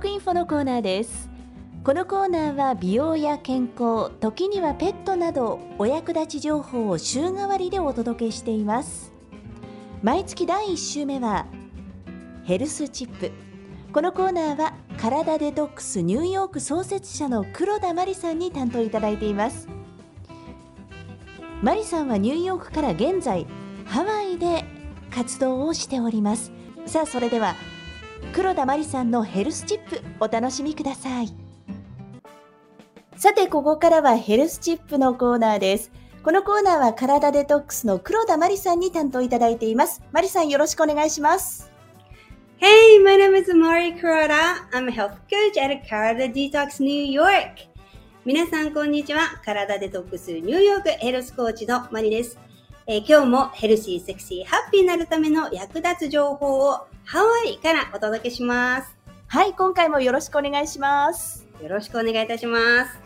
食インフォのコーナーです。このコーナーは美容や健康時にはペットなどお役立ち情報を週替わりでお届けしています。毎月第1週目はヘルスチップ。このコーナーは体デトックスニューヨーク創設者の黒田真理さんに担当いただいています。マリさんはニューヨークから現在ハワイで活動をしております。さあそれでは黒田真理さんのヘルスチップお楽しみくださいさてここからはヘルスチップのコーナーですこのコーナーは体デトックスの黒田真理さんに担当いただいていますマリさんよろしくお願いします Hey, my name is Mari Kurata. I'm a health coach at Karada Detox New York. 皆さん、こんにちは。体デトックスニューヨークヘルスコーチのマリです。えー、今日もヘルシー、セクシー、ハッピーになるための役立つ情報をハワイからお届けします。はい、今回もよろしくお願いします。よろしくお願いいたします。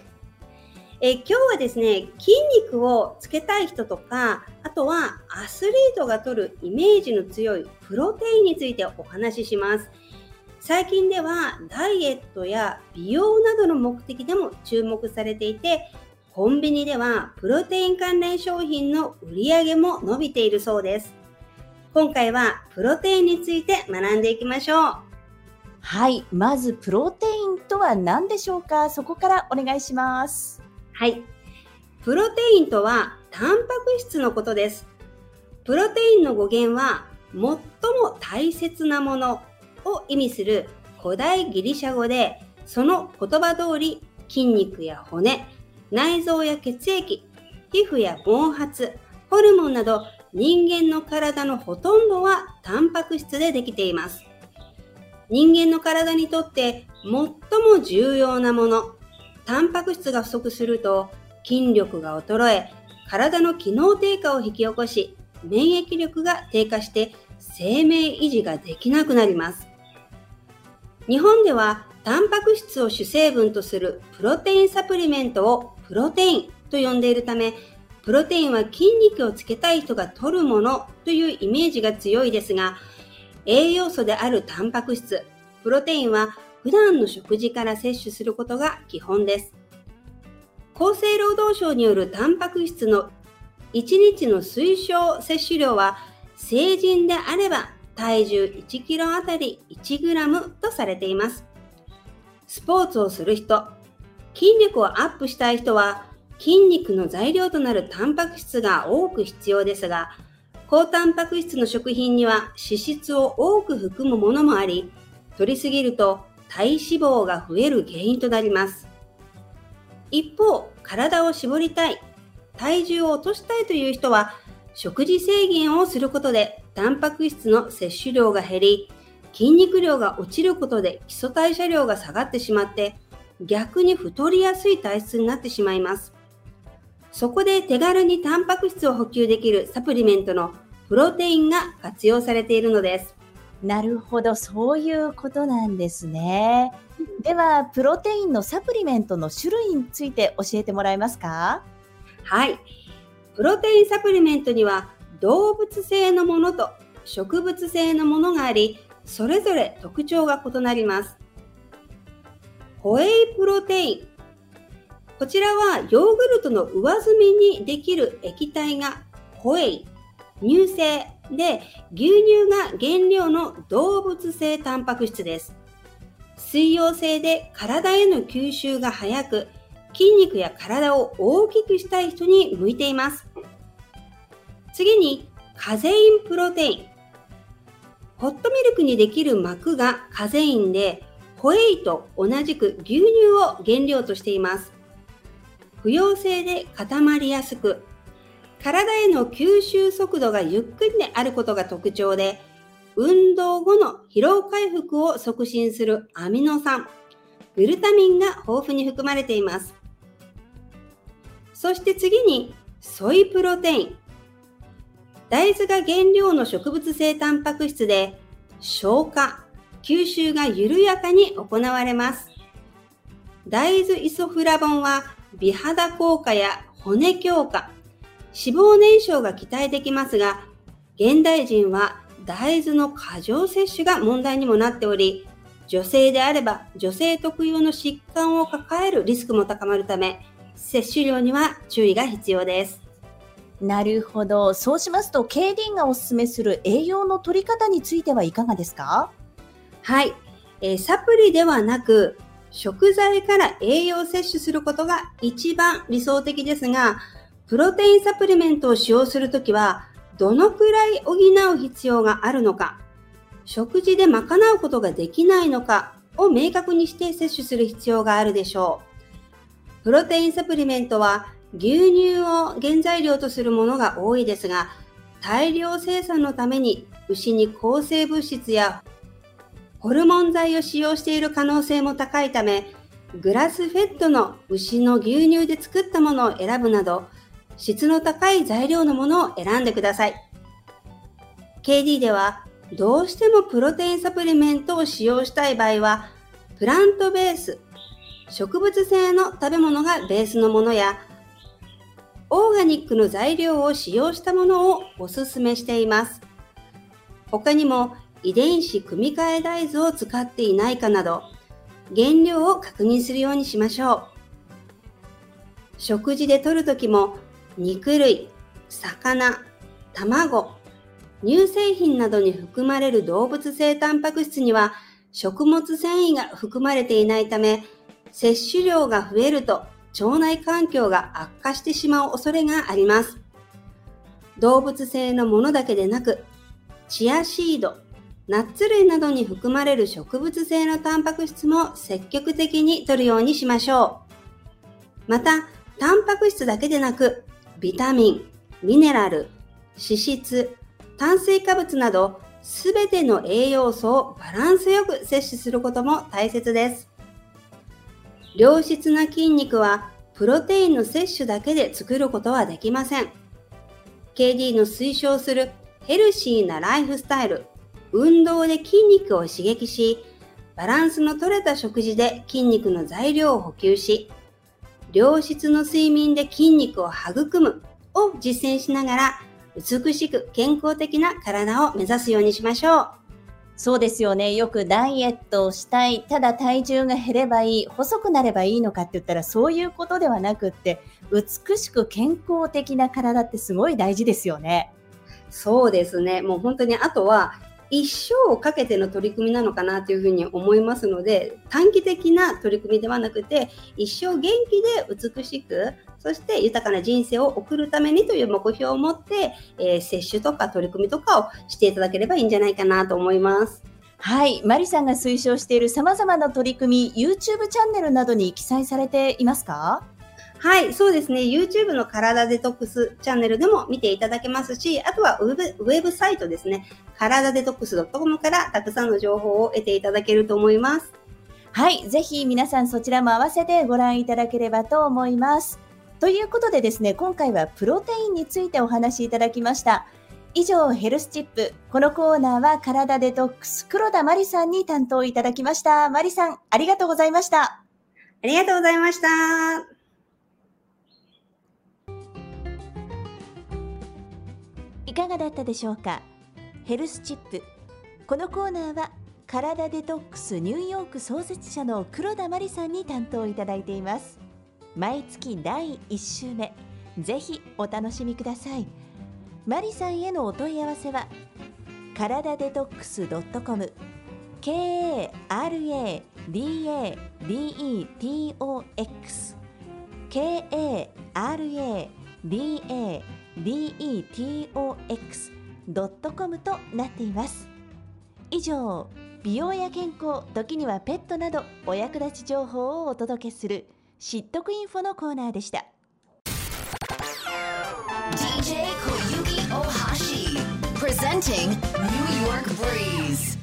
え今日はですね、筋肉をつけたい人とか、あとはアスリートが取るイメージの強いプロテインについてお話しします。最近ではダイエットや美容などの目的でも注目されていて、コンビニではプロテイン関連商品の売り上げも伸びているそうです。今回はプロテインについて学んでいきましょう。はい、まずプロテインとは何でしょうか？そこからお願いします。はい。プロテインとはタンパク質のことです。プロテインの語源は最も大切なものを意味する古代ギリシャ語で、その言葉通り筋肉や骨、内臓や血液、皮膚や毛髪、ホルモンなど人間の体のほとんどはタンパク質でできています。人間の体にとって最も重要なもの、タンパク質が不足すると筋力が衰え、体の機能低下を引き起こし、免疫力が低下して生命維持ができなくなります。日本ではタンパク質を主成分とするプロテインサプリメントをプロテインと呼んでいるため、プロテインは筋肉をつけたい人が取るものというイメージが強いですが、栄養素であるタンパク質、プロテインは普段の食事から摂取することが基本です。厚生労働省によるタンパク質の1日の推奨摂取量は成人であれば体重1キロあたり1グラムとされています。スポーツをする人、筋力をアップしたい人は筋肉の材料となるタンパク質が多く必要ですが、高タンパク質の食品には脂質を多く含むものもあり、取りすぎると体脂肪が増える原因となります。一方、体を絞りたい、体重を落としたいという人は、食事制限をすることでタンパク質の摂取量が減り、筋肉量が落ちることで基礎代謝量が下がってしまって、逆に太りやすい体質になってしまいます。そこで手軽にタンパク質を補給できるサプリメントのプロテインが活用されているのです。なるほど、そういうことなんですね。では、プロテインのサプリメントの種類について教えてもらえますか？はい。プロテインサプリメントには動物性のものと植物性のものがあり、それぞれ特徴が異なります。ホエイプロテインこちらはヨーグルトの上澄みにできる液体がホエイ、乳製で牛乳が原料の動物性タンパク質です。水溶性で体への吸収が早く筋肉や体を大きくしたい人に向いています。次にカゼインプロテイン。ホットミルクにできる膜がカゼインでホエイと同じく牛乳を原料としています。不溶性で固まりやすく、体への吸収速度がゆっくりであることが特徴で、運動後の疲労回復を促進するアミノ酸、グルタミンが豊富に含まれています。そして次に、ソイプロテイン。大豆が原料の植物性タンパク質で、消化、吸収が緩やかに行われます。大豆イソフラボンは美肌効果や骨強化、脂肪燃焼が期待できますが、現代人は大豆の過剰摂取が問題にもなっており、女性であれば女性特有の疾患を抱えるリスクも高まるため、摂取量には注意が必要です。なるほど。そうしますと、KD がお勧めする栄養の取り方についてはいかがですか？はい、えー、サプリではなく、食材から栄養摂取することが一番理想的ですが、プロテインサプリメントを使用するときは、どのくらい補う必要があるのか、食事で賄うことができないのかを明確にして摂取する必要があるでしょう。プロテインサプリメントは牛乳を原材料とするものが多いですが、大量生産のために牛に抗生物質やホルモン剤を使用している可能性も高いため、グラスフェッドの牛の牛乳で作ったものを選ぶなど、質の高い材料のものを選んでください。KD では、どうしてもプロテインサプリメントを使用したい場合は、プラントベース、植物性の食べ物がベースのものや、オーガニックの材料を使用したものをおすすめしています。他にも遺伝子組み換え大豆を使っていないかなど、原料を確認するようにしましょう。食事で摂るときも肉類、魚、卵、乳製品などに含まれる動物性タンパク質には食物繊維が含まれていないため、摂取量が増えると腸内環境が悪化してしまう恐れがあります。動物性のものだけでなく、チアシード、ナッツ類などに含まれる植物性のタンパク質も積極的に摂るようにしましょう。また、タンパク質だけでなく、ビタミン、ミネラル、脂質、炭水化物など、すべての栄養素をバランスよく摂取することも大切です。良質な筋肉はプロテインの摂取だけで作ることはできません。KD の推奨するヘルシーなライフスタイル、運動で筋肉を刺激し、バランスの取れた食事で筋肉の材料を補給し、良質の睡眠で筋肉を育むを実践しながら、美しく健康的な体を目指すようにしましょう。そうですよね。よくダイエットをしたい。ただ体重が減ればいい。細くなればいいのかって言ったらそういうことではなくって、美しく健康的な体ってすごい大事ですよね。そうですね。もう本当にあとは一生をかけての取り組みなのかなというふうに思いますので短期的な取り組みではなくて一生元気で美しくそして豊かな人生を送るためにという目標を持って、えー、接種とか取り組みとかをしていただければいいんじゃないかなと思います。はい。マリさんが推奨している様々な取り組み、YouTube チャンネルなどに記載されていますか？はい、そうですね。YouTube の体デトックスチャンネルでも見ていただけますし、あとはウェブウェブサイトですね。体デトックス .com からたくさんの情報を得ていただけると思います。はい、ぜひ皆さんそちらも合わせてご覧いただければと思います。ということでですね、今回はプロテインについてお話しいただきました。以上、ヘルスチップ。このコーナーは体デトックス黒田真理さんに担当いただきました。真理さん、ありがとうございました。ありがとうございました。いかがだったでしょうか？ヘルスチップ。このコーナーは体デトックスニューヨーク創設者の黒田真理さんに担当いただいています。毎月第1週目。ぜひお楽しみください。マリさんへのお問い合わせは体デトックス .com k-a-r-a-d-a-d-e-t-o-x k-a-r-a-d-a-d-e-t-o-x detox.com となっています。以上美容や健康時にはペットなどお役立ち情報をお届けする知っとくインフォのコーナーでした。DJ 小雪 Ohashi Presenting New York Breeze.